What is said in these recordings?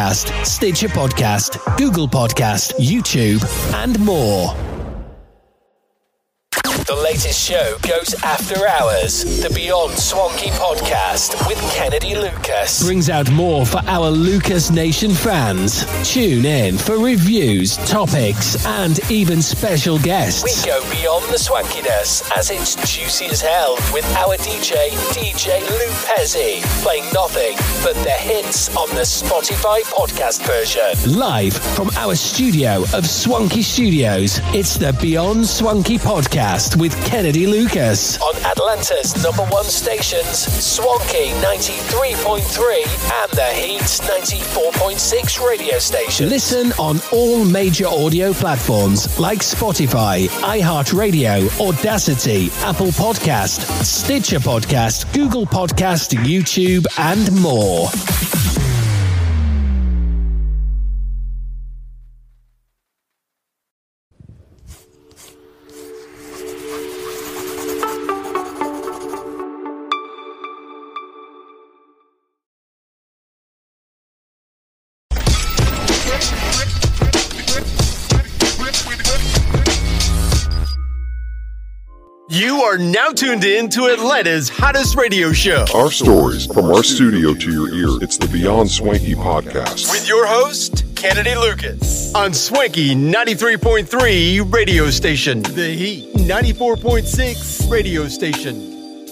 Podcast, Stitcher Podcast, Google Podcast, YouTube, and more. The latest show goes after hours. The Beyond Swanky podcast with Kennedy Lucas brings out more for our Lucas Nation fans. Tune in for reviews, topics, and even special guests. We go beyond the swankiness as it's juicy as hell with our DJ, DJ Lou Pezzi, playing nothing but the hits on the Spotify podcast version. Live from our studio of Swanky Studios, it's the Beyond Swanky podcast with Kennedy Lucas on Atlanta's number one stations, Swanky 93.3 and the Heat 94.6 radio station. Listen on all major audio platforms like Spotify, iHeartRadio, Audacity, Apple Podcast, Stitcher Podcast, Google Podcast, YouTube, and more. You are now tuned in to Atlanta's hottest radio show. Our stories from our studio to your ear. It's the Beyond Swanky podcast. With your host, Kennedy Lucas. On Swanky 93.3 radio station. The Heat 94.6 radio station.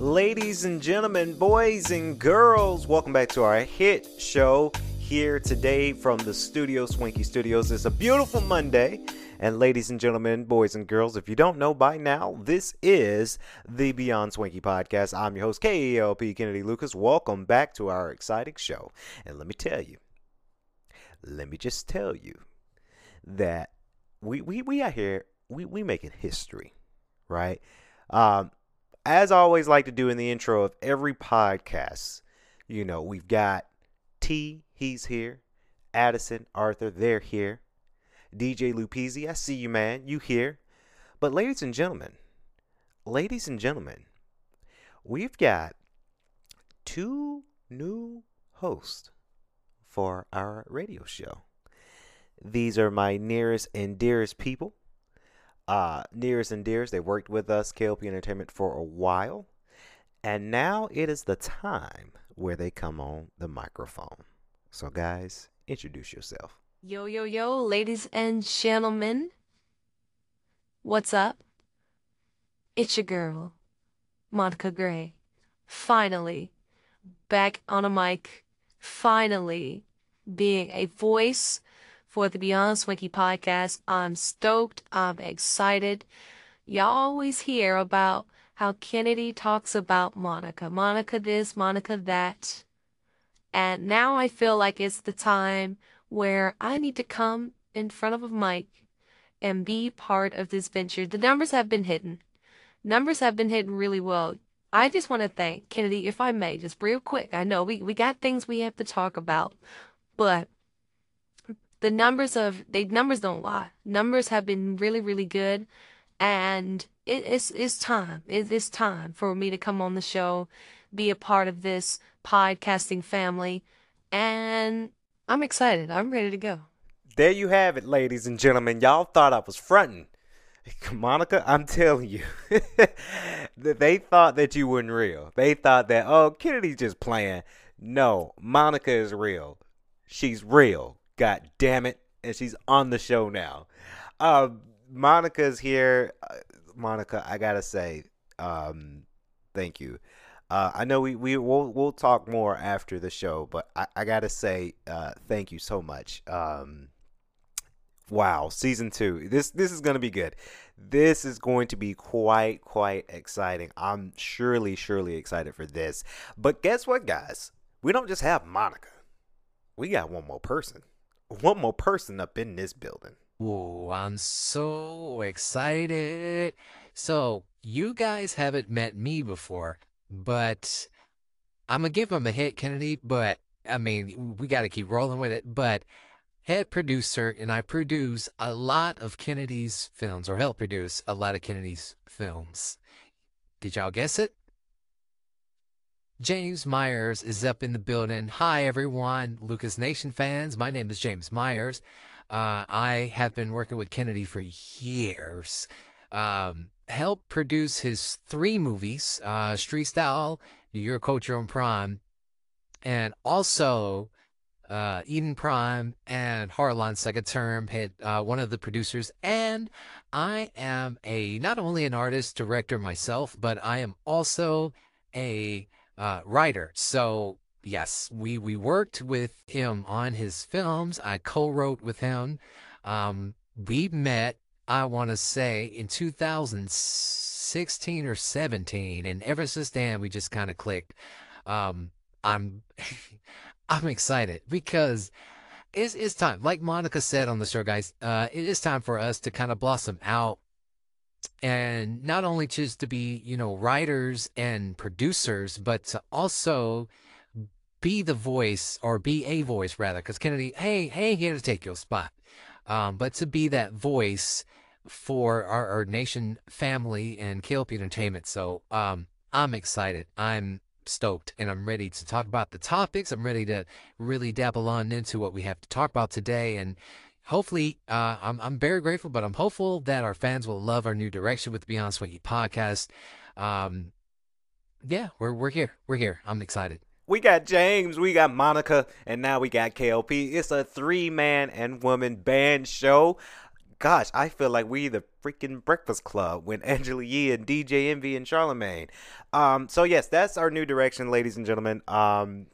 Ladies and gentlemen, boys and girls, welcome back to our hit show here today from the studio, Swanky Studios. It's a beautiful Monday. And ladies and gentlemen, boys and girls, if you don't know by now, this is the Beyond Swanky podcast. I'm your host, KLP Kennedy Lucas. Welcome back to our exciting show. And let me tell you, let me just tell you that we we, we out here, we, we making history, right? Um, as I always like to do in the intro of every podcast, you know, we've got T, he's here, Addison, Arthur, they're here. DJ Lupizzi, I see you, man. You here. But, ladies and gentlemen, ladies and gentlemen, we've got two new hosts for our radio show. These are my nearest and dearest people. Uh, nearest and dearest, they worked with us, KLP Entertainment, for a while. And now it is the time where they come on the microphone. So, guys, introduce yourself. Yo, yo, yo, ladies and gentlemen. What's up? It's your girl, Monica Gray. Finally, back on a mic. Finally, being a voice for the Beyond Swanky podcast. I'm stoked. I'm excited. Y'all always hear about how Kennedy talks about Monica. Monica this, Monica that. And now I feel like it's the time where I need to come in front of a mic and be part of this venture. The numbers have been hidden. Numbers have been hidden really well. I just want to thank Kennedy, if I may, just real quick. I know we, we got things we have to talk about, but the numbers of they numbers don't lie. Numbers have been really, really good, and it, it's it's time. It, it's time for me to come on the show, be a part of this podcasting family, and I'm excited. I'm ready to go. There you have it, ladies and gentlemen. Y'all thought I was fronting. Monica, I'm telling you, they thought that you weren't real. They thought that, oh, Kennedy's just playing. No, Monica is real. She's real. God damn it. And she's on the show now. Uh, Monica's here. Uh, Monica, I gotta say, um, thank you. Uh, I know we we will we'll talk more after the show, but I, I gotta say, uh, thank you so much. Um, wow, season two. This this is gonna be good. This is going to be quite quite exciting. I'm surely surely excited for this. But guess what, guys? We don't just have Monica. We got one more person. One more person up in this building. Whoa, I'm so excited. So, you guys haven't met me before, but I'm gonna give him a hit, Kennedy. But I mean, we got to keep rolling with it. But head producer, and I produce a lot of Kennedy's films, or help produce a lot of Kennedy's films. Did y'all guess it? James Myers is up in the building. Hi, everyone, Lucas Nation fans. My name is James Myers. Uh, I have been working with Kennedy for years. Um, helped produce his three movies, uh, Street Style, Your Culture on Prime, and also uh, Eden Prime and Harlan Second Term had uh, one of the producers. And I am a not only an artist director myself, but I am also a uh, writer. So yes, we we worked with him on his films. I co-wrote with him. Um, we met, I want to say, in 2016 or 17, and ever since then we just kind of clicked. Um, I'm I'm excited because it's it's time. Like Monica said on the show, guys, uh, it is time for us to kind of blossom out and not only just to be you know writers and producers but to also be the voice or be a voice rather because kennedy hey hey here to take your spot um, but to be that voice for our, our nation family and klp entertainment so um, i'm excited i'm stoked and i'm ready to talk about the topics i'm ready to really dabble on into what we have to talk about today and hopefully, uh, I'm, I'm very grateful, but I'm hopeful that our fans will love our new direction with the Beyond Swanky podcast. Um, yeah, we're, we're here. We're here. I'm excited. We got James, we got Monica, and now we got KLP. It's a three man and woman band show. Gosh, I feel like we the freaking Breakfast Club when Angela Yee and DJ Envy and Charlemagne. Um, so yes, that's our new direction, ladies and gentlemen. Um,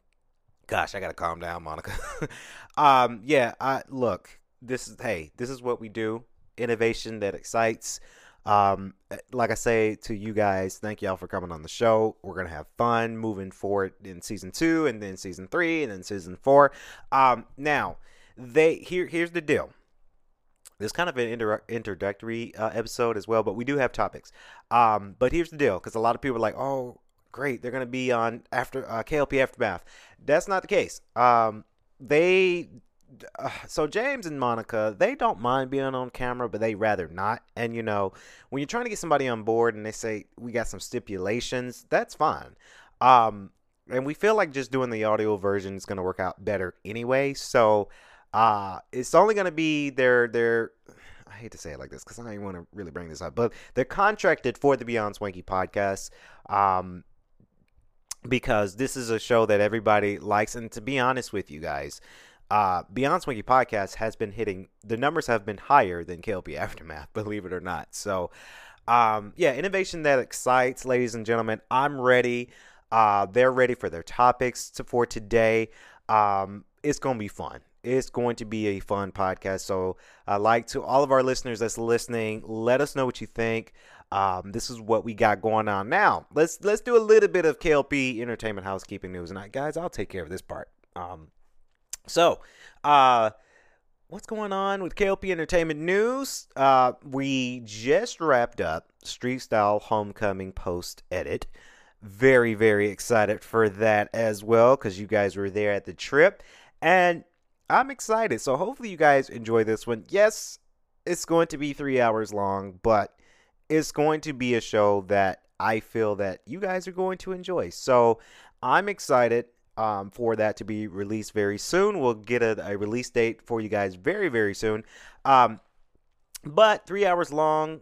gosh, I gotta calm down, Monica. um, yeah, I look this is hey, this is what we do. Innovation that excites. Um, eh, like I say to you guys, thank y'all for coming on the show. We're gonna have fun moving forward in season two, and then season three, and then season four. Um, now they here here's the deal. This kind of an inter- introductory uh, episode as well, but we do have topics. Um, but here's the deal, because a lot of people are like, "Oh, great, they're gonna be on after uh, KLP Aftermath." That's not the case. Um, they uh, so James and Monica, they don't mind being on camera, but they rather not. And you know, when you're trying to get somebody on board and they say we got some stipulations, that's fine. Um, and we feel like just doing the audio version is going to work out better anyway. So, uh, it's only going to be their their. I hate to say it like this because I don't want to really bring this up, but they're contracted for the Beyond Swanky podcast. Um, because this is a show that everybody likes, and to be honest with you guys, uh, Beyond Swanky Podcast has been hitting the numbers have been higher than KLP Aftermath, believe it or not. So, um, yeah, innovation that excites, ladies and gentlemen. I'm ready. Uh, they're ready for their topics to, for today. Um, it's gonna be fun. It's going to be a fun podcast. So, I uh, like to all of our listeners that's listening. Let us know what you think. Um, this is what we got going on now. Let's let's do a little bit of KLP entertainment housekeeping news. And I, guys, I'll take care of this part. Um, so, uh, what's going on with KLP Entertainment News? Uh, we just wrapped up Street Style Homecoming post edit. Very, very excited for that as well because you guys were there at the trip. And I'm excited. So, hopefully, you guys enjoy this one. Yes, it's going to be three hours long, but it's going to be a show that I feel that you guys are going to enjoy. So, I'm excited um, for that to be released very soon. We'll get a, a release date for you guys very, very soon. Um, but three hours long.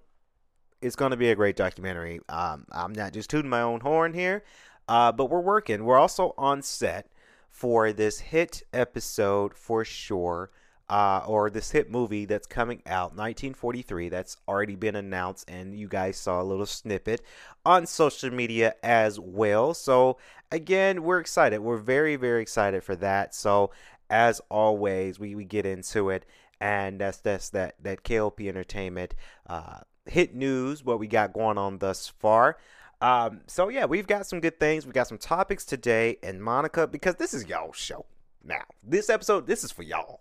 It's going to be a great documentary. Um, I'm not just tooting my own horn here, uh, but we're working. We're also on set for this hit episode for sure uh, or this hit movie that's coming out, 1943, that's already been announced, and you guys saw a little snippet on social media as well. So, again, we're excited. We're very, very excited for that. So, as always, we, we get into it, and that's that's that that KLP Entertainment uh, hit news. What we got going on thus far. Um, so yeah, we've got some good things. We got some topics today, and Monica, because this is y'all show now. This episode, this is for y'all.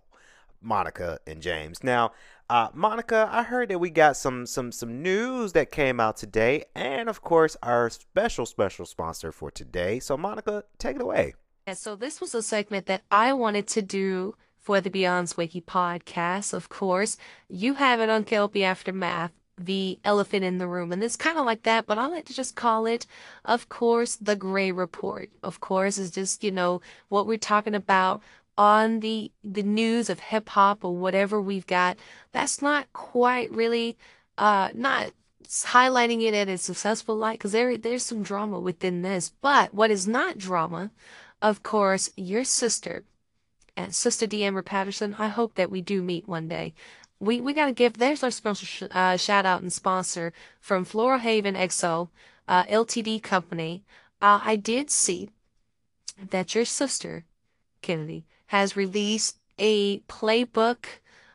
Monica and James. Now, uh, Monica, I heard that we got some some some news that came out today, and of course, our special special sponsor for today. So, Monica, take it away. Yeah, so this was a segment that I wanted to do for the Beyond's Swanky podcast. Of course, you have it on KLP Aftermath, the elephant in the room, and it's kind of like that. But I like to just call it, of course, the Gray Report. Of course, is just you know what we're talking about on the the news of hip hop or whatever we've got, that's not quite really uh not highlighting it at a successful light because there there's some drama within this. But what is not drama, of course, your sister and Sister Deamber Patterson. I hope that we do meet one day. We we gotta give there's our special sh- uh, shout out and sponsor from Floral Haven XO uh, Ltd company. Uh, I did see that your sister Kennedy has released a playbook.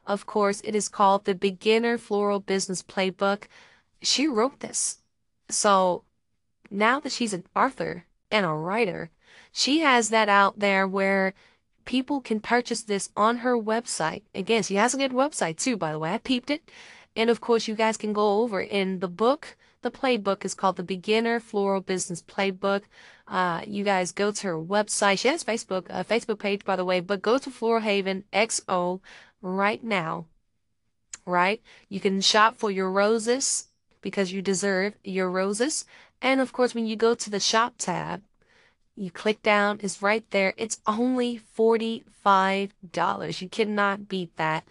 Of course, it is called the Beginner Floral Business Playbook. She wrote this. So now that she's an author and a writer, she has that out there where people can purchase this on her website. Again, she has a good website too, by the way. I peeped it. And of course, you guys can go over in the book. The playbook is called the Beginner Floral Business Playbook. Uh, you guys go to her website. She has Facebook, a Facebook page, by the way, but go to Floral Haven XO right now. Right? You can shop for your roses because you deserve your roses. And of course, when you go to the shop tab, you click down, it's right there. It's only $45. You cannot beat that.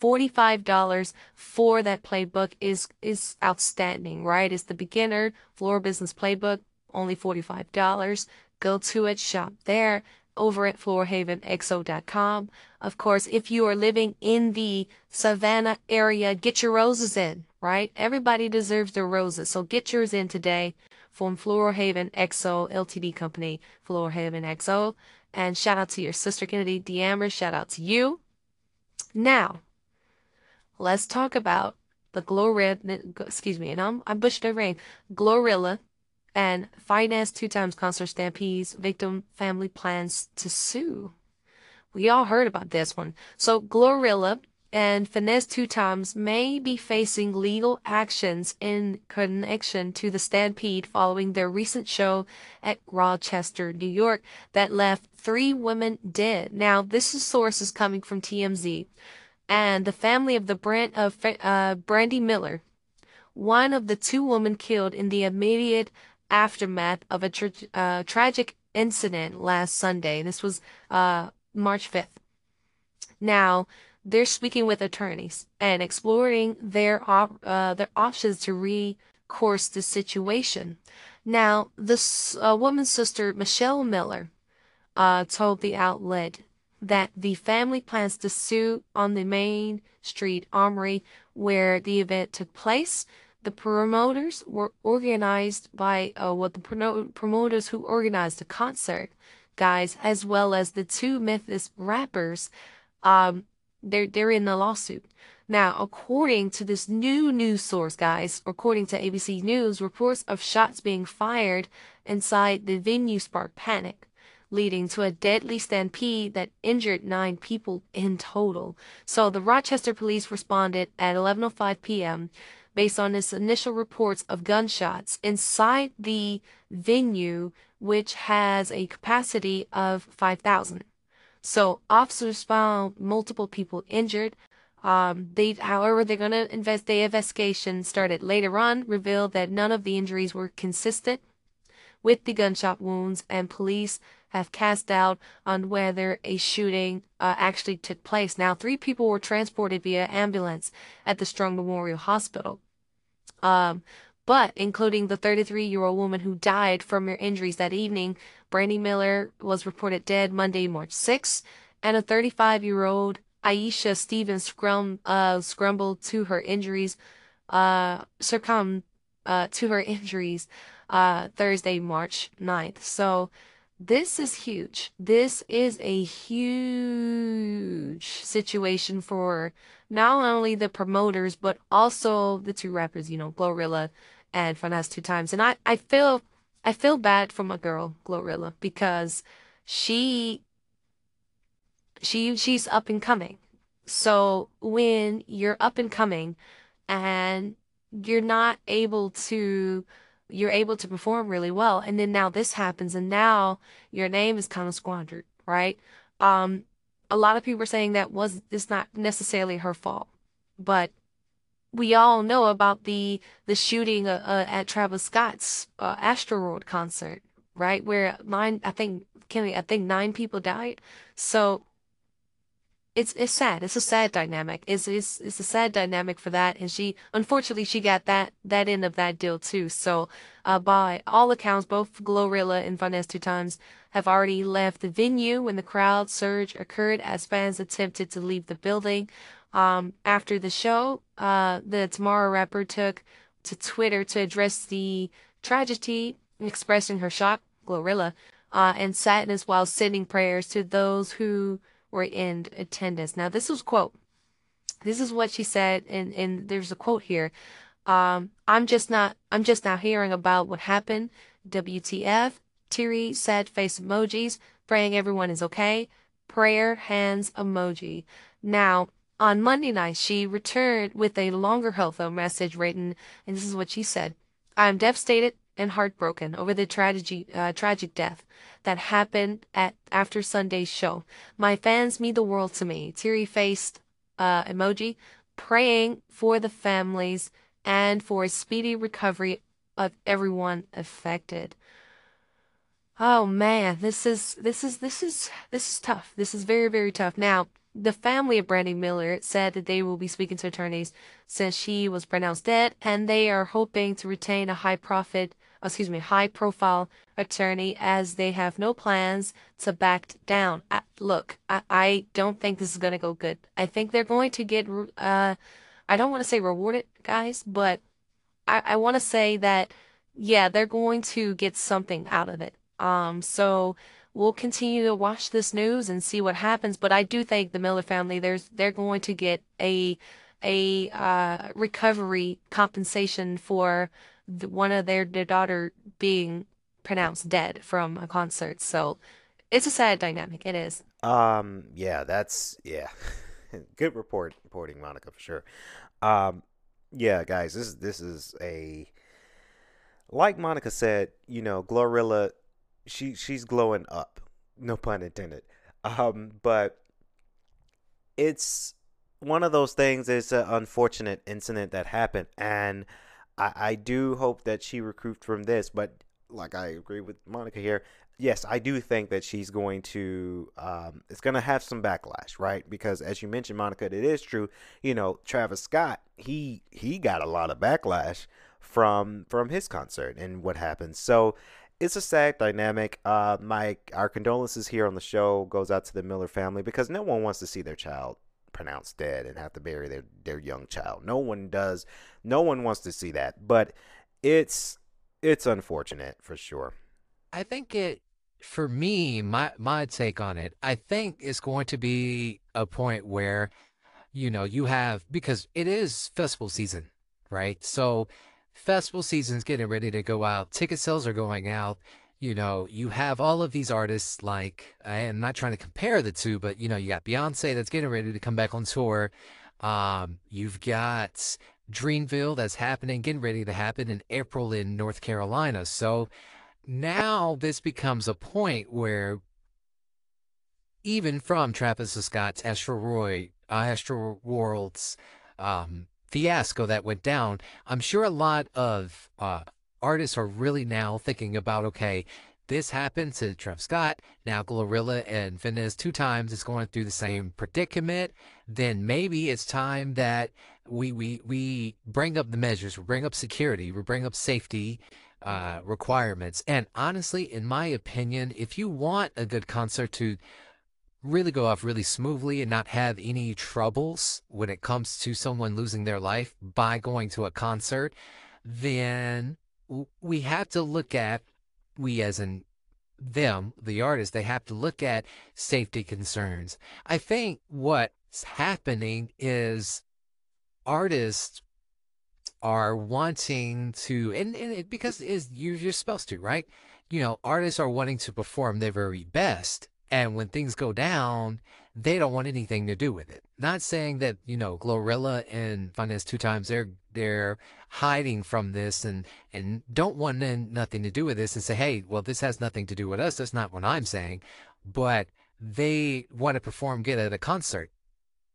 $45 for that playbook is is outstanding, right? It's the beginner floor business playbook only $45. Go to it, shop there over at floralhavenxo.com. Of course, if you are living in the Savannah area, get your roses in, right? Everybody deserves their roses. So get yours in today from Floral Haven XO Ltd company, Floral Haven XO. And shout out to your sister Kennedy Deamber. Shout out to you. Now, let's talk about the Glorilla, excuse me, and I'm, I'm bushed over name, Glorilla and Finesse two times concert stampedes, victim family plans to sue. We all heard about this one. So Glorilla and Finesse Two Times may be facing legal actions in connection to the stampede following their recent show at Rochester, New York, that left three women dead. Now, this is sources coming from TMZ, and the family of the brand of uh, Brandy Miller, one of the two women killed in the immediate aftermath of a tra- uh, tragic incident last Sunday. This was uh, March 5th. Now, they're speaking with attorneys and exploring their op- uh, their options to recourse the situation. Now, this uh, woman's sister, Michelle Miller, uh, told the outlet that the family plans to sue on the Main Street Armory where the event took place the promoters were organized by uh, what the pro- promoters who organized the concert guys as well as the two Memphis rappers um they're they're in the lawsuit now according to this new news source guys according to ABC News reports of shots being fired inside the venue sparked panic leading to a deadly stampede that injured nine people in total. So the Rochester police responded at 11:05 p.m based on its initial reports of gunshots inside the venue, which has a capacity of 5,000. So officers found multiple people injured. Um, they, however, they're going to invest. The investigation started later on, revealed that none of the injuries were consistent with the gunshot wounds, and police have cast doubt on whether a shooting uh, actually took place. Now, three people were transported via ambulance at the Strong Memorial Hospital. Um, but including the 33 year old woman who died from her injuries that evening. Brandy Miller was reported dead Monday, March 6, and a 35 year old Aisha Stevens scrum, uh, scrambled to her injuries, uh, succumbed uh, to her injuries uh, Thursday, March 9th. So this is huge. This is a huge situation for not only the promoters, but also the two rappers, you know, Glorilla and Finesse two times. And I, I feel I feel bad for my girl, Glorilla, because she she she's up and coming. So when you're up and coming and you're not able to you're able to perform really well and then now this happens and now your name is kind of squandered right um a lot of people are saying that was it's not necessarily her fault but we all know about the the shooting uh, uh, at Travis Scott's uh, Astroworld concert right where nine I think Kenny I think nine people died so it's it's sad. It's a sad dynamic. It's it's it's a sad dynamic for that. And she unfortunately she got that that end of that deal too. So uh, by all accounts, both Glorilla and Finesse two times have already left the venue when the crowd surge occurred as fans attempted to leave the building. Um, after the show, uh, the Tomorrow rapper took to Twitter to address the tragedy, expressing her shock, Glorilla, uh, and sadness while sending prayers to those who were in attendance. Now, this was quote. This is what she said, and and there's a quote here. Um, I'm just not. I'm just now hearing about what happened. WTF? Teary, sad face emojis. Praying everyone is okay. Prayer hands emoji. Now, on Monday night, she returned with a longer helpful message written, and this is what she said. I am devastated and heartbroken over the tragedy, uh, tragic death that happened at after Sunday's show. My fans mean the world to me. Teary faced uh, emoji, praying for the families and for a speedy recovery of everyone affected. Oh man, this is this is this is this is tough. This is very very tough. Now, the family of Brandy Miller said that they will be speaking to attorneys since she was pronounced dead, and they are hoping to retain a high profit excuse me, high profile attorney as they have no plans to back down. I, look, I, I don't think this is going to go good. I think they're going to get, uh, I don't want to say rewarded, guys, but I, I want to say that, yeah, they're going to get something out of it. Um, so we'll continue to watch this news and see what happens. But I do think the Miller family, there's, they're going to get a, a, uh, recovery compensation for the, one of their, their daughter being pronounced dead from a concert. So it's a sad dynamic. It is. Um. Yeah. That's yeah. Good report reporting, Monica, for sure. Um. Yeah, guys. This this is a like Monica said. You know, Glorilla. She she's glowing up. No pun intended. Um. But it's one of those things. It's an unfortunate incident that happened, and I, I do hope that she recruits from this, but like I agree with Monica here. Yes, I do think that she's going to, um, it's going to have some backlash, right? Because as you mentioned, Monica, it is true. You know, Travis Scott, he he got a lot of backlash from from his concert and what happened. So it's a sad dynamic. Uh, my our condolences here on the show goes out to the Miller family because no one wants to see their child pronounced dead and have to bury their, their young child. No one does. No one wants to see that. But it's it's unfortunate for sure. I think it for me, my my take on it, I think it's going to be a point where, you know, you have because it is festival season, right? So festival season's getting ready to go out. Ticket sales are going out you know, you have all of these artists like, I'm not trying to compare the two, but you know, you got Beyonce that's getting ready to come back on tour. Um, you've got Dreamville that's happening, getting ready to happen in April in North Carolina. So now this becomes a point where even from Travis Scott's Astro Roy, uh, Astro World's um, fiasco that went down, I'm sure a lot of uh, artists are really now thinking about okay, this happened to Trev Scott, now Glorilla and Finesse two times is going through the same predicament, then maybe it's time that we we we bring up the measures, we bring up security, we bring up safety uh, requirements. And honestly, in my opinion, if you want a good concert to really go off really smoothly and not have any troubles when it comes to someone losing their life by going to a concert, then we have to look at we as in them, the artists, they have to look at safety concerns. I think what's happening is artists are wanting to, and, and it, because is you're, you're supposed to, right? You know, artists are wanting to perform their very best. And when things go down, they don't want anything to do with it. Not saying that, you know, Glorilla and Finesse two times they're they're hiding from this and and don't want nothing to do with this and say, hey, well, this has nothing to do with us. That's not what I'm saying. But they want to perform good at a concert.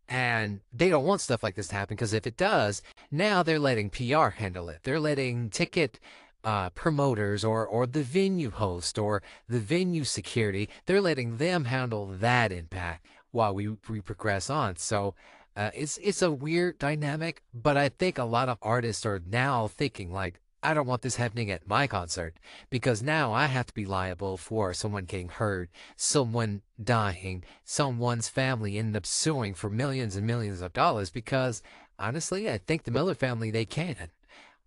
And they don't want stuff like this to happen because if it does, now they're letting PR handle it. They're letting ticket uh, promoters or or the venue host or the venue security. They're letting them handle that impact while we we progress on. So uh, it's it's a weird dynamic, but I think a lot of artists are now thinking like, I don't want this happening at my concert because now I have to be liable for someone getting hurt, someone dying, someone's family end up suing for millions and millions of dollars because honestly, I think the Miller family they can.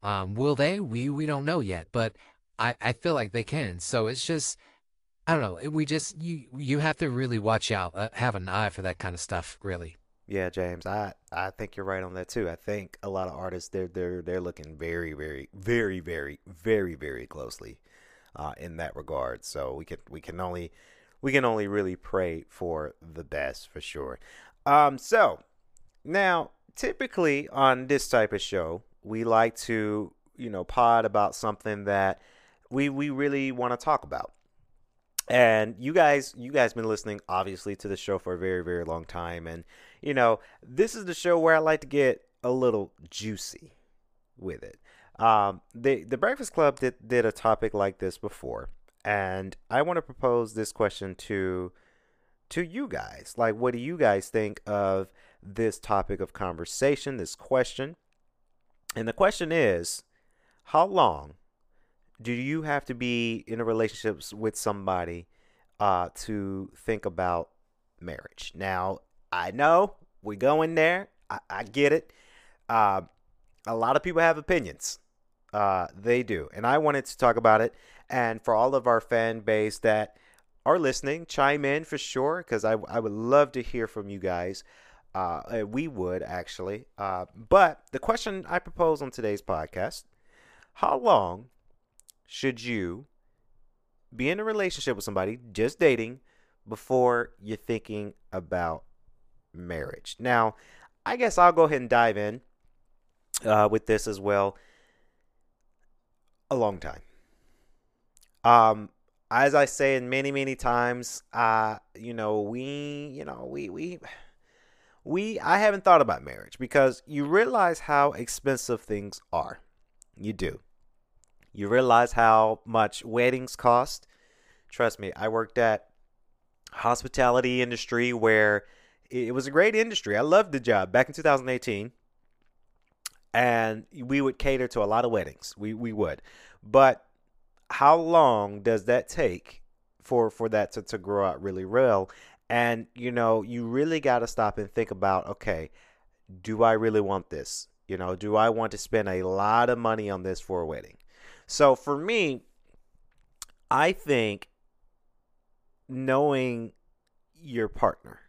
Um, will they? We we don't know yet, but I I feel like they can. So it's just I don't know. We just you you have to really watch out, uh, have an eye for that kind of stuff, really. Yeah, James, I I think you're right on that too. I think a lot of artists they're they're they're looking very very very very very very closely uh, in that regard. So we can we can only we can only really pray for the best for sure. Um, so now typically on this type of show, we like to you know pod about something that we we really want to talk about. And you guys you guys been listening obviously to the show for a very very long time. And you know this is the show where i like to get a little juicy with it. Um, the the breakfast club did, did a topic like this before. And i want to propose this question to to you guys. Like what do you guys think of this topic of conversation this question and the question is how long do you have to be in a relationship with somebody uh, to think about marriage? Now, I know we go in there. I, I get it. Uh, a lot of people have opinions. Uh, they do. And I wanted to talk about it. And for all of our fan base that are listening, chime in for sure, because I, I would love to hear from you guys. Uh, we would actually. Uh, but the question I propose on today's podcast how long should you be in a relationship with somebody, just dating, before you're thinking about marriage? Now, I guess I'll go ahead and dive in uh, with this as well. A long time. Um, as I say in many, many times, uh, you know, we, you know, we, we, we, I haven't thought about marriage because you realize how expensive things are. You do. You realize how much weddings cost. Trust me, I worked at hospitality industry where it was a great industry. I loved the job back in 2018. And we would cater to a lot of weddings. We we would. But how long does that take for for that to, to grow out really real? And you know, you really got to stop and think about, okay, do I really want this? You know, do I want to spend a lot of money on this for a wedding? So for me, I think knowing your partner,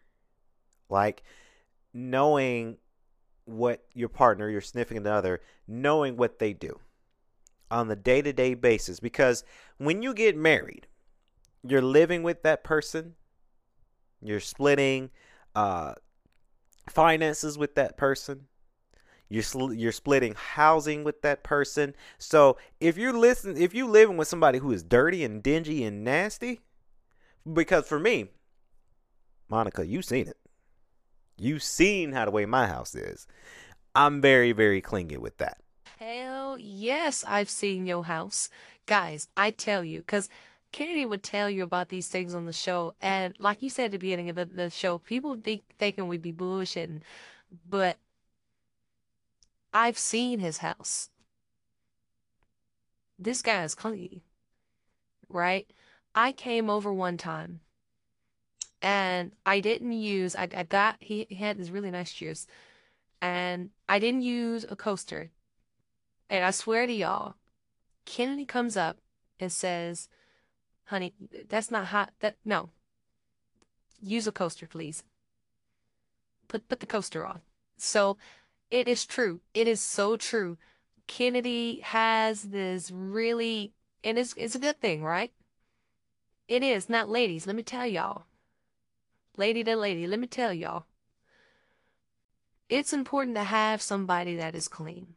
like knowing what your partner, your significant other, knowing what they do on the day to day basis. Because when you get married, you're living with that person, you're splitting uh, finances with that person, you're sl- you're splitting housing with that person. So if you're listening, if you're living with somebody who is dirty and dingy and nasty, because for me, Monica, you've seen it. You've seen how the way my house is. I'm very very clingy with that. Hell yes, I've seen your house, guys. I tell you, cause Kennedy would tell you about these things on the show, and like you said at the beginning of the, show, people think thinking we'd be bullshitting, but I've seen his house. This guy is clean, right? I came over one time, and I didn't use. I, I got he, he had this really nice juice, and I didn't use a coaster. And I swear to y'all, Kennedy comes up and says honey, that's not hot. That no. Use a coaster, please. Put put the coaster on. So it is true. It is so true. Kennedy has this really and it's it's a good thing, right? It is. Not ladies, let me tell y'all. Lady to lady, let me tell y'all. It's important to have somebody that is clean.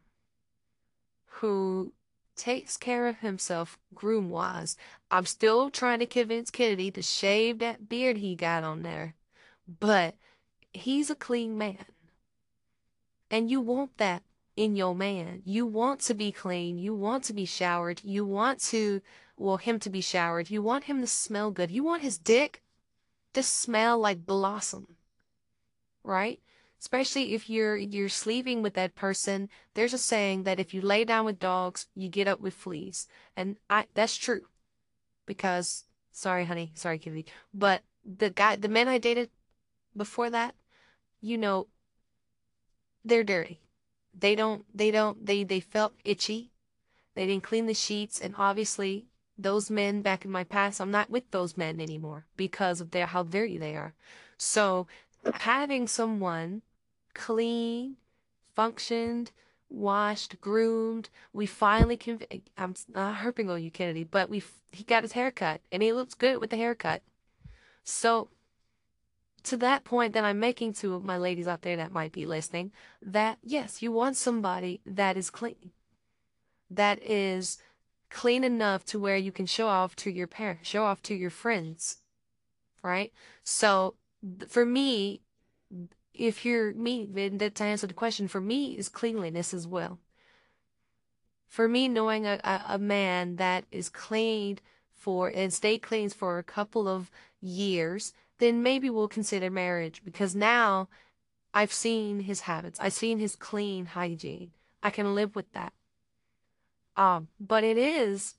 Who takes care of himself groom wise. I'm still trying to convince Kennedy to shave that beard he got on there. But he's a clean man. And you want that in your man. You want to be clean. You want to be showered. You want to, well, him to be showered. You want him to smell good. You want his dick to smell like blossom. Right? Especially if you're you're sleeping with that person there's a saying that if you lay down with dogs you get up with fleas. And i that's true. Because sorry honey sorry kitty but the guy the men i dated before that you know they're dirty. They don't they don't they they felt itchy. They didn't clean the sheets. And obviously those men back in my past i'm not with those men anymore because of their how dirty they are. So having someone clean, functioned, washed, groomed. We finally conv- I'm not harping on you, Kennedy, but we he got his haircut and he looks good with the haircut. So to that point that I'm making to my ladies out there that might be listening, that yes, you want somebody that is clean. That is clean enough to where you can show off to your parents, show off to your friends. Right? So for me, if you're me, then to answer the question, for me is cleanliness as well. For me, knowing a, a, a man that is cleaned for and stay clean for a couple of years, then maybe we'll consider marriage because now I've seen his habits. I've seen his clean hygiene. I can live with that. Um, but it is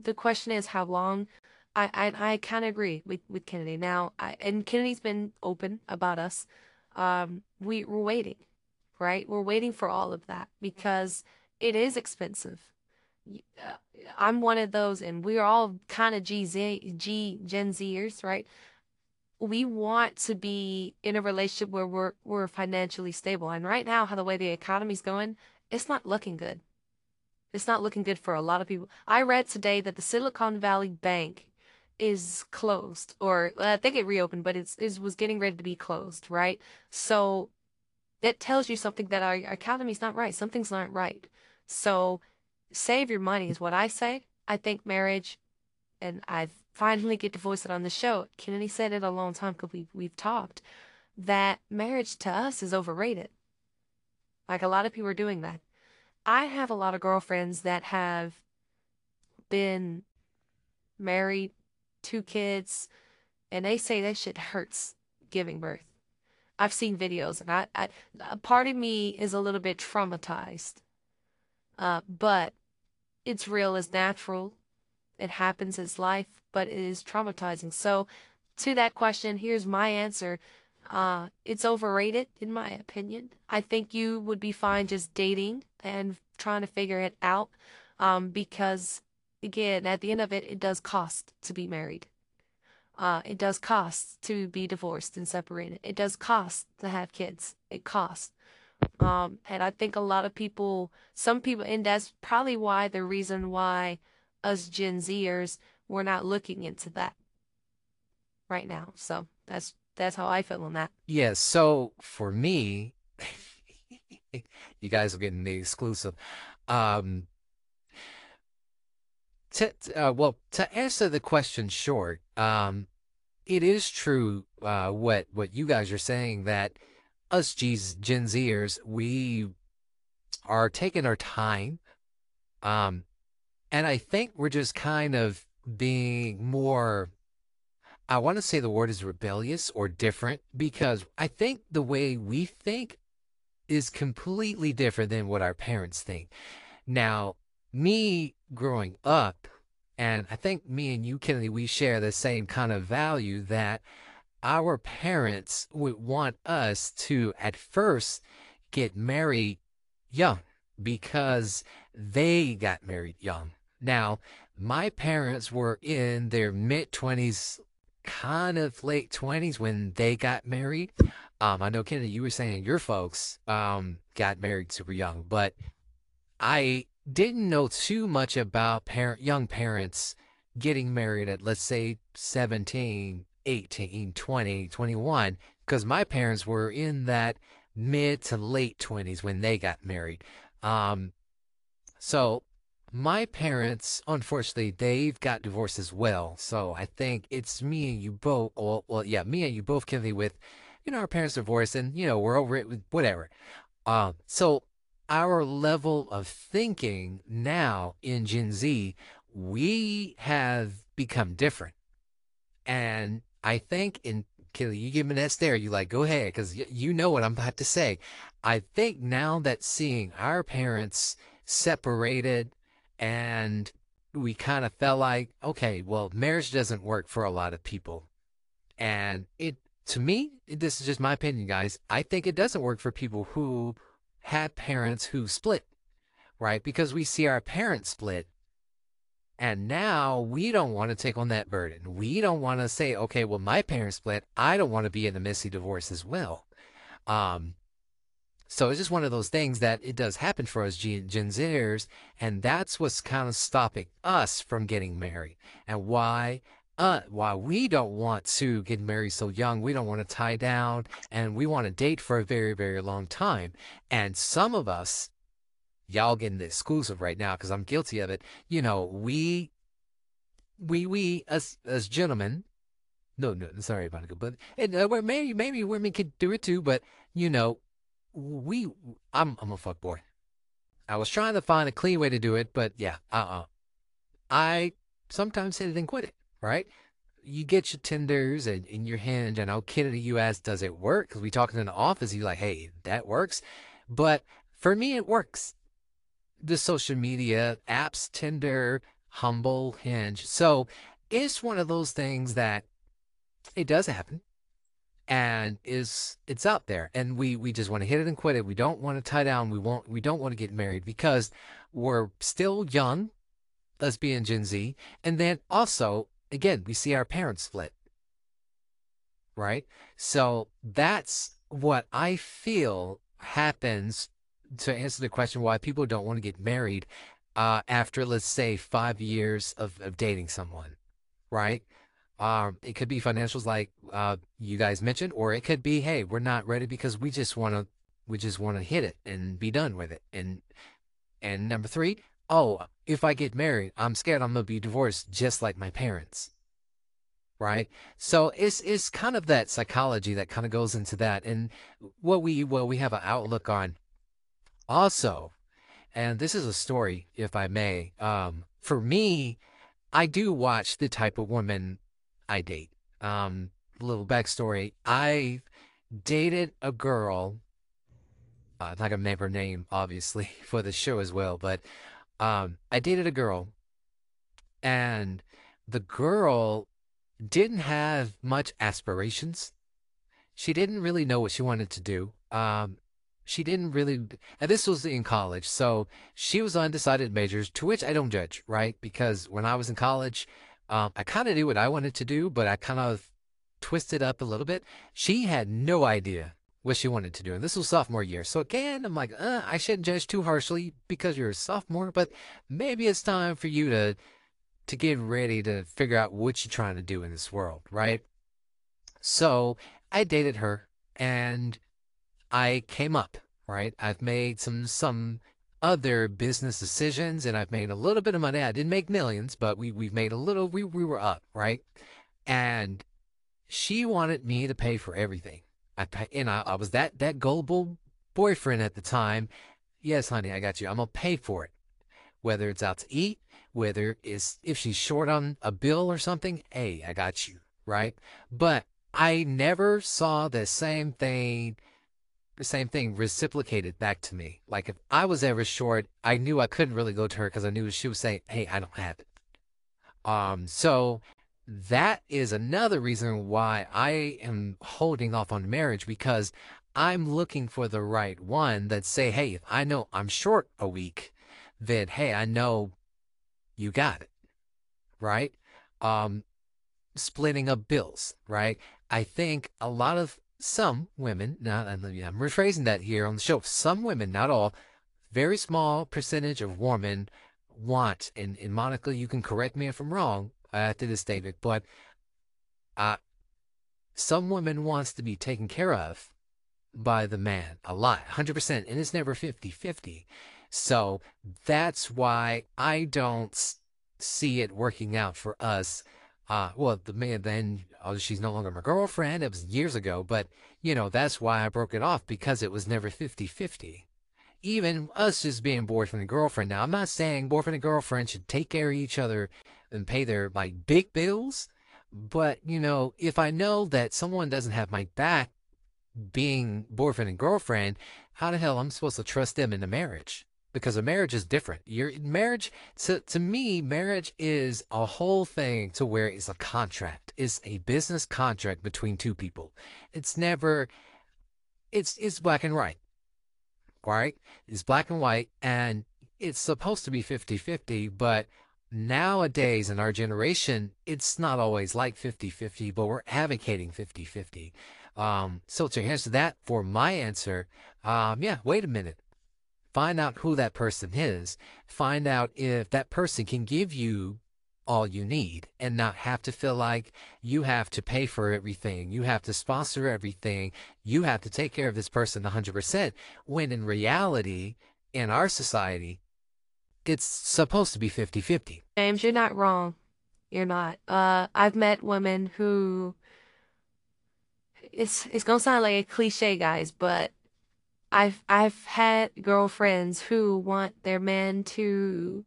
the question is how long I I, I of agree with, with Kennedy. Now, I, and Kennedy's been open about us. Um, we we're waiting, right? We're waiting for all of that because it is expensive. Uh, I'm one of those, and we're all kind of G Z G Gen Zers, right? We want to be in a relationship where we're we're financially stable, and right now, how the way the economy's going, it's not looking good. It's not looking good for a lot of people. I read today that the Silicon Valley Bank is closed or I think it reopened, but it's it was getting ready to be closed, right? So that tells you something that our, our economy's not right. Something's not right. So save your money is what I say. I think marriage, and I finally get to voice it on the show. Kennedy said it a long time because we've we've talked that marriage to us is overrated. Like a lot of people are doing that. I have a lot of girlfriends that have been married two kids, and they say that shit hurts giving birth. I've seen videos, and I, I a part of me is a little bit traumatized. Uh, but it's real, it's natural, it happens, it's life, but it is traumatizing. So, to that question, here's my answer. Uh, it's overrated, in my opinion. I think you would be fine just dating and trying to figure it out, um, because again, at the end of it, it does cost to be married. Uh, it does cost to be divorced and separated. It does cost to have kids. It costs. Um, and I think a lot of people, some people, and that's probably why the reason why us Gen Zers, we're not looking into that right now. So that's that's how I feel on that. Yeah, so for me, you guys are getting the exclusive. Um, to, uh, well, to answer the question short, um, it is true uh, what what you guys are saying that us G's, Gen Zers we are taking our time, um, and I think we're just kind of being more I want to say the word is rebellious or different because I think the way we think is completely different than what our parents think. Now, me growing up, and I think me and you, Kennedy, we share the same kind of value that our parents would want us to, at first, get married young because they got married young. Now, my parents were in their mid 20s, kind of late 20s when they got married. Um, I know, Kennedy, you were saying your folks um, got married super young, but I didn't know too much about parent, young parents getting married at, let's say, 17, 18, 20, 21, because my parents were in that mid to late 20s when they got married. Um, so my parents, unfortunately, they've got divorced as well. So I think it's me and you both. Well, well, yeah, me and you both, Kennedy, with, you know, our parents divorced and, you know, we're over it with whatever. Um, so our level of thinking now in Gen Z, we have become different. And I think in Kelly, you give me that stare, you like, go ahead, because you know what I'm about to say. I think now that seeing our parents separated and we kind of felt like, okay, well, marriage doesn't work for a lot of people. And it, to me, this is just my opinion, guys. I think it doesn't work for people who had parents who split, right? Because we see our parents split. And now we don't want to take on that burden. We don't want to say, okay, well, my parents split. I don't want to be in a messy divorce as well. Um, so it's just one of those things that it does happen for us Gen, Gen Zers, and that's what's kind of stopping us from getting married, and why uh, why we don't want to get married so young. We don't want to tie down, and we want to date for a very very long time. And some of us, y'all getting the exclusive right now because I'm guilty of it. You know, we we we as as gentlemen. No, no, sorry, Monica, but and, uh, maybe maybe women could do it too. But you know, we I'm I'm a fuck boy. I was trying to find a clean way to do it, but yeah, uh uh I sometimes hit it and quit it, right? You get your Tinders and in your hinge, and I'll kid you ask, does it work? Because we talking in the office, you like, hey, that works. But for me, it works. The social media apps, Tinder, Bumble, Hinge. So it's one of those things that it does happen and is it's out there and we we just want to hit it and quit it we don't want to tie down we won't we don't want to get married because we're still young lesbian gen z and then also again we see our parents split right so that's what i feel happens to answer the question why people don't want to get married uh, after let's say five years of, of dating someone right um, it could be financials like uh, you guys mentioned, or it could be, hey, we're not ready because we just want to, we just want to hit it and be done with it. And and number three, oh, if I get married, I'm scared I'm gonna be divorced just like my parents. Right. So it's it's kind of that psychology that kind of goes into that, and what we what we have an outlook on. Also, and this is a story, if I may. Um, for me, I do watch the type of woman I date. Um, little backstory. I dated a girl. Uh, I'm not gonna name her name, obviously, for the show as well. But um, I dated a girl, and the girl didn't have much aspirations. She didn't really know what she wanted to do. Um, she didn't really, and this was in college, so she was undecided majors, to which I don't judge, right? Because when I was in college, um, I kind of knew what I wanted to do, but I kind of twisted up a little bit. She had no idea what she wanted to do. And this was sophomore year. So again, I'm like, uh, I shouldn't judge too harshly because you're a sophomore, but maybe it's time for you to to get ready to figure out what you're trying to do in this world, right? So I dated her and I came up, right? I've made some some other business decisions and I've made a little bit of money. I didn't make millions, but we we've made a little we we were up, right? And she wanted me to pay for everything. I and I, I was that that gullible boyfriend at the time. Yes, honey, I got you. I'm gonna pay for it. Whether it's out to eat, whether it's if she's short on a bill or something, hey, I got you, right? But I never saw the same thing the same thing reciprocated back to me. Like if I was ever short, I knew I couldn't really go to her because I knew she was saying, "Hey, I don't have it." Um, so that is another reason why I am holding off on marriage because I'm looking for the right one that say, "Hey, I know I'm short a week, then hey, I know you got it." Right? Um, splitting up bills, right? I think a lot of some women, not I'm rephrasing that here on the show, some women, not all, very small percentage of women want, and, and Monica, you can correct me if I'm wrong after this statement, but uh, some women wants to be taken care of by the man a lot, 100%, and it's never 50-50. So that's why I don't see it working out for us uh, well, the man then, oh, she's no longer my girlfriend. It was years ago, but, you know, that's why I broke it off because it was never 50 50. Even us just being boyfriend and girlfriend. Now, I'm not saying boyfriend and girlfriend should take care of each other and pay their, like, big bills. But, you know, if I know that someone doesn't have my back being boyfriend and girlfriend, how the hell am I supposed to trust them in a marriage? because a marriage is different. Your marriage to to me, marriage is a whole thing to where it's a contract. It's a business contract between two people. It's never it's it's black and white. Right? It's black and white and it's supposed to be 50-50, but nowadays in our generation, it's not always like 50-50, but we're advocating 50-50. Um, so to answer that for my answer, um, yeah, wait a minute Find out who that person is. Find out if that person can give you all you need and not have to feel like you have to pay for everything. You have to sponsor everything. You have to take care of this person 100%. When in reality, in our society, it's supposed to be 50 50. James, you're not wrong. You're not. Uh, I've met women who. It's it's gonna sound like a cliche, guys, but I've I've had girlfriends who want their man to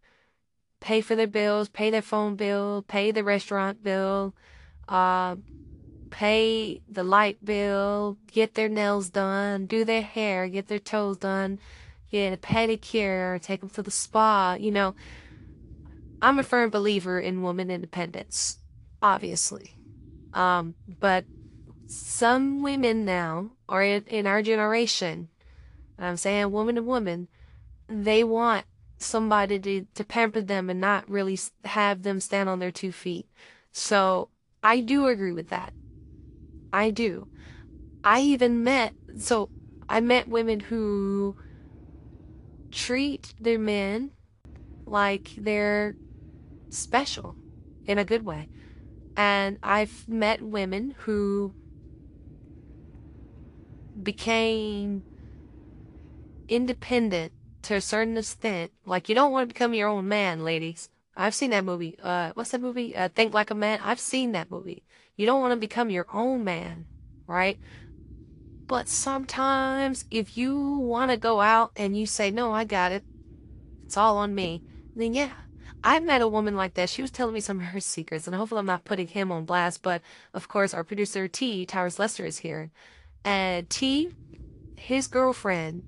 pay for their bills, pay their phone bill, pay the restaurant bill, uh, pay the light bill, get their nails done, do their hair, get their toes done, get a pedicure, take them to the spa. You know, I'm a firm believer in woman independence, obviously. Um, but some women now, or in, in our generation, I'm saying woman to woman, they want somebody to, to pamper them and not really have them stand on their two feet. So I do agree with that. I do. I even met, so I met women who treat their men like they're special in a good way. And I've met women who became independent to a certain extent. Like you don't want to become your own man, ladies. I've seen that movie. Uh, what's that movie? Uh, Think Like a Man. I've seen that movie. You don't want to become your own man, right? But sometimes if you want to go out and you say, no, I got it. It's all on me. Then yeah, I met a woman like that. She was telling me some of her secrets and hopefully I'm not putting him on blast. But of course, our producer T, Towers Lester is here. And T, his girlfriend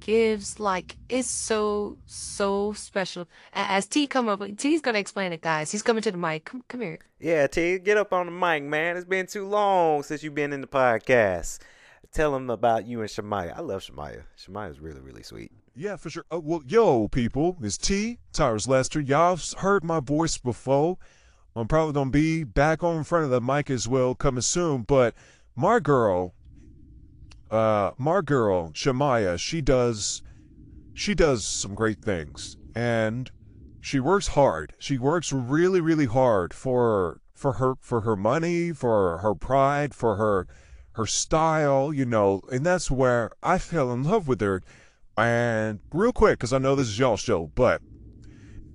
gives like it's so so special. As T come up, T's gonna explain it, guys. He's coming to the mic. Come come here. Yeah, T, get up on the mic, man. It's been too long since you've been in the podcast. Tell them about you and Shamaya. I love Shamaya. Shamaya's really really sweet. Yeah, for sure. Uh, well, yo, people, it's T, Tyrus Lester. Y'all heard my voice before. I'm probably gonna be back on in front of the mic as well coming soon. But my girl, uh, my girl Shamaya, she does she does some great things, and she works hard. She works really, really hard for for her for her money, for her pride, for her her style, you know, and that's where I fell in love with her. And real quick, because I know this is y'all show, but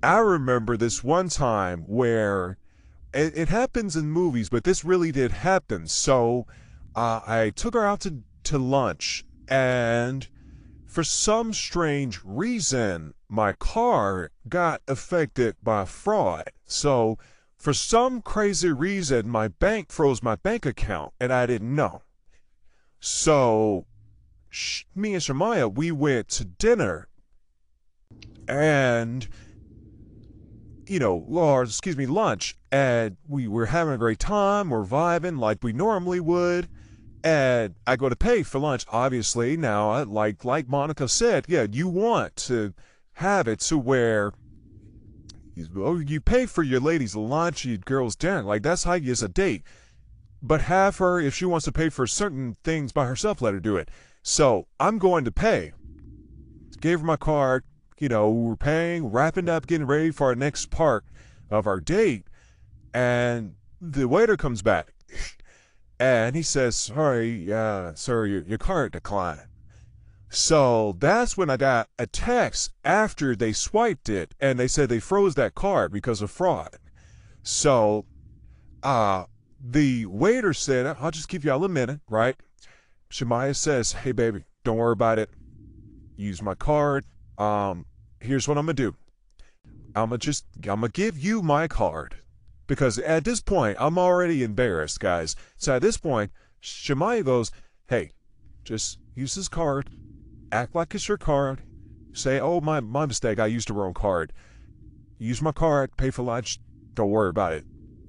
I remember this one time where it, it happens in movies, but this really did happen. So uh, I took her out to to lunch and for some strange reason, my car got affected by fraud. So, for some crazy reason, my bank froze my bank account and I didn't know. So, sh- me and Shamaya, we went to dinner and, you know, or excuse me, lunch, and we were having a great time. We're vibing like we normally would and I go to pay for lunch. Obviously, now, like like Monica said, yeah, you want to have it to where oh, you pay for your ladies' lunch, you girls' dinner. Like that's how you get a date. But have her, if she wants to pay for certain things by herself, let her do it. So I'm going to pay. Gave her my card. You know, we're paying, wrapping up, getting ready for our next part of our date, and the waiter comes back and he says, sorry, uh, sir, your, your card declined. So that's when I got a text after they swiped it and they said they froze that card because of fraud. So uh, the waiter said, I'll just give y'all a minute, right? Shemaya says, hey, baby, don't worry about it. Use my card. Um, here's what I'm to do. I'm to just, I'm to give you my card because at this point, I'm already embarrassed, guys. So at this point, Shemaya goes, hey, just use this card, act like it's your card, say, oh, my, my mistake, I used the wrong card. Use my card, pay for lunch, don't worry about it.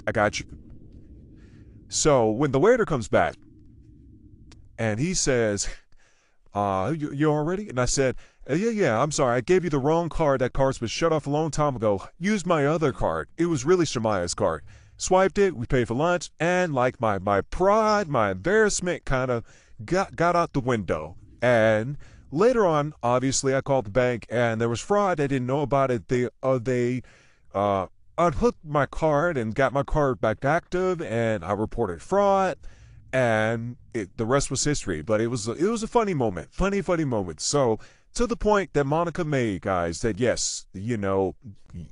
I got you. So when the waiter comes back and he says, uh, you, you all ready? And I said, uh, yeah, yeah, I'm sorry. I gave you the wrong card. That card was shut off a long time ago. Used my other card. It was really Shemaya's card. Swiped it, we paid for lunch, and like my, my pride, my embarrassment kind of got, got out the window. And later on, obviously, I called the bank and there was fraud. I didn't know about it. They, uh, they, uh, unhooked my card and got my card back active, and I reported fraud and it, the rest was history. But it was it was a funny moment, funny funny moment. So to the point that Monica made, guys, that yes, you know,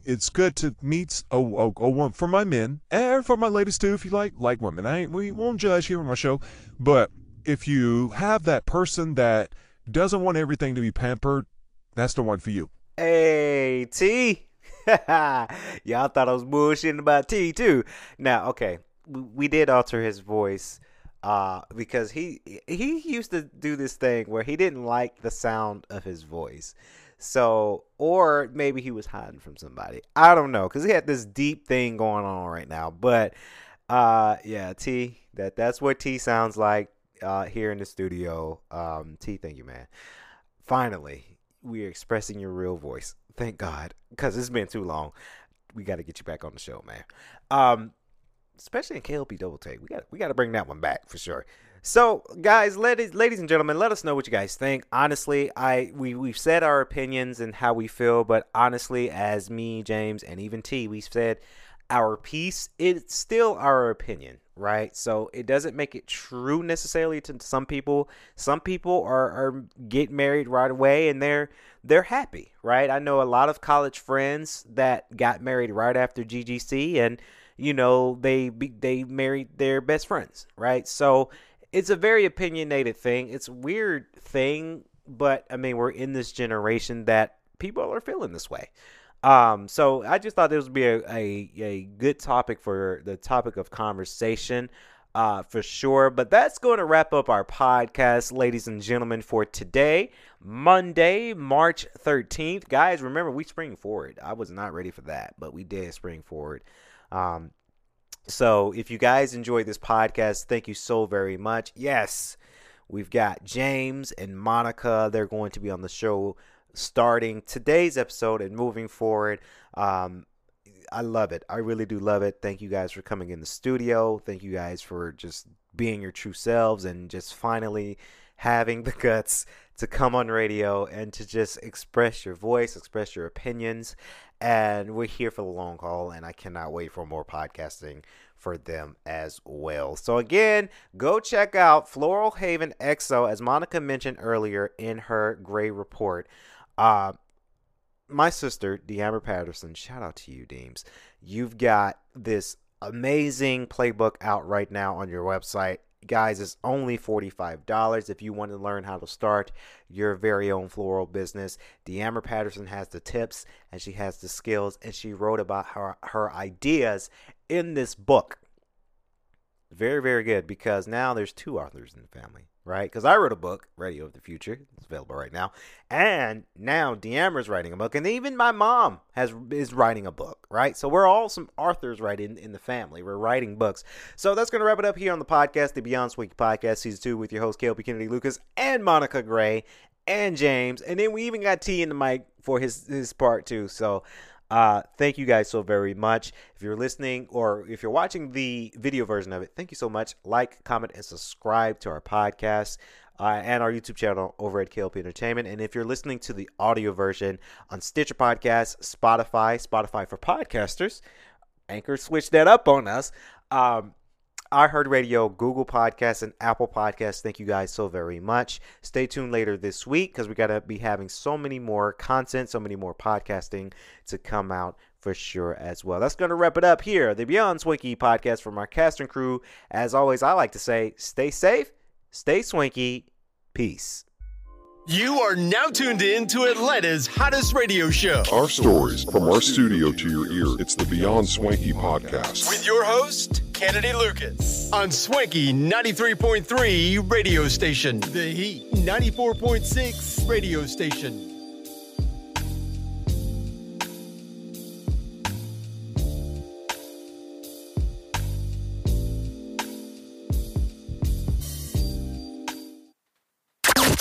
it's good to meet a, a, a one for my men and for my ladies too, if you like like women. I ain't, we won't judge here on my show, but if you have that person that doesn't want everything to be pampered, that's the one for you. Hey, T. Y'all thought I was bullshitting about T too. Now, okay, we did alter his voice uh, because he he used to do this thing where he didn't like the sound of his voice. So, or maybe he was hiding from somebody. I don't know because he had this deep thing going on right now. But uh, yeah, T that that's what T sounds like uh, here in the studio. Um, T, thank you, man. Finally, we are expressing your real voice. Thank God, because it's been too long. We got to get you back on the show, man. Um, especially in KLP Double Take. We got we got to bring that one back for sure. So, guys, ladies, ladies and gentlemen, let us know what you guys think. Honestly, I we we've said our opinions and how we feel, but honestly, as me, James, and even T, we've said our piece. It's still our opinion, right? So it doesn't make it true necessarily to some people. Some people are are get married right away and they're they're happy, right? I know a lot of college friends that got married right after GGC and you know they they married their best friends, right? So it's a very opinionated thing. It's a weird thing, but I mean we're in this generation that people are feeling this way. Um, so I just thought this would be a, a, a good topic for the topic of conversation, uh, for sure. But that's going to wrap up our podcast, ladies and gentlemen, for today, Monday, March 13th. Guys, remember, we spring forward. I was not ready for that, but we did spring forward. Um, so if you guys enjoyed this podcast, thank you so very much. Yes, we've got James and Monica. They're going to be on the show starting today's episode and moving forward. Um, I love it. I really do love it. Thank you guys for coming in the studio. Thank you guys for just being your true selves and just finally having the guts to come on radio and to just express your voice, express your opinions. And we're here for the long haul, and I cannot wait for more podcasting for them as well. So, again, go check out Floral Haven XO, as Monica mentioned earlier in her gray report. Uh, my sister, Deamber Patterson, shout out to you, Deems. You've got this amazing playbook out right now on your website guys, it's only $45 if you want to learn how to start your very own floral business. Deamber Patterson has the tips and she has the skills, and she wrote about her, her ideas in this book. Very, very good because now there's two authors in the family right? Because I wrote a book, Radio of the Future. It's available right now. And now Deamber's writing a book, and even my mom has is writing a book, right? So we're all some authors right in, in the family. We're writing books. So that's going to wrap it up here on the podcast, the Beyond Swanky Podcast, Season 2, with your host, KLP Kennedy Lucas, and Monica Gray, and James. And then we even got T in the mic for his, his part, too. So uh, thank you guys so very much. If you're listening or if you're watching the video version of it, thank you so much. Like, comment, and subscribe to our podcast. Uh, and our YouTube channel over at KLP Entertainment. And if you're listening to the audio version on Stitcher Podcast, Spotify, Spotify for podcasters, Anchor switched that up on us. Um, iHeartRadio, Google Podcasts, and Apple Podcasts. Thank you guys so very much. Stay tuned later this week because we got to be having so many more content, so many more podcasting to come out for sure as well. That's going to wrap it up here. The Beyond Swanky podcast from our cast and crew. As always, I like to say stay safe, stay swanky, peace. You are now tuned in to Atlanta's hottest radio show. Our stories from our studio to your ear. It's the Beyond Swanky podcast. With your host, Kennedy Lucas. On Swanky 93.3 radio station. The Heat 94.6 radio station.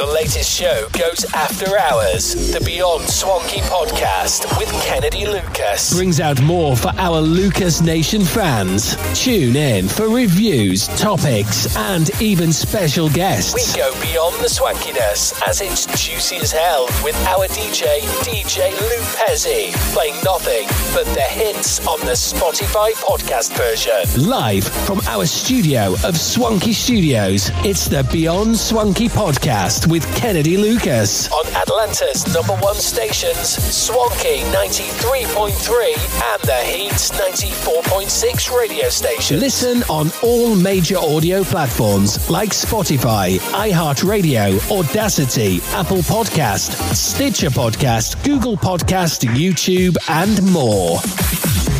The latest show goes after hours. The Beyond Swanky podcast with Kennedy Lucas brings out more for our Lucas Nation fans. Tune in for reviews, topics, and even special guests. We go beyond the swankiness as it's juicy as hell with our DJ, DJ Lou Pezzi, playing nothing but the hits on the Spotify podcast version. Live from our studio of Swanky Studios, it's the Beyond Swanky podcast with Kennedy Lucas on Atlanta's number one stations, Swanky 93.3 and the Heat 94.6 radio station. Listen on all major audio platforms like Spotify, iHeartRadio, Audacity, Apple Podcast, Stitcher Podcast, Google Podcast, YouTube, and more.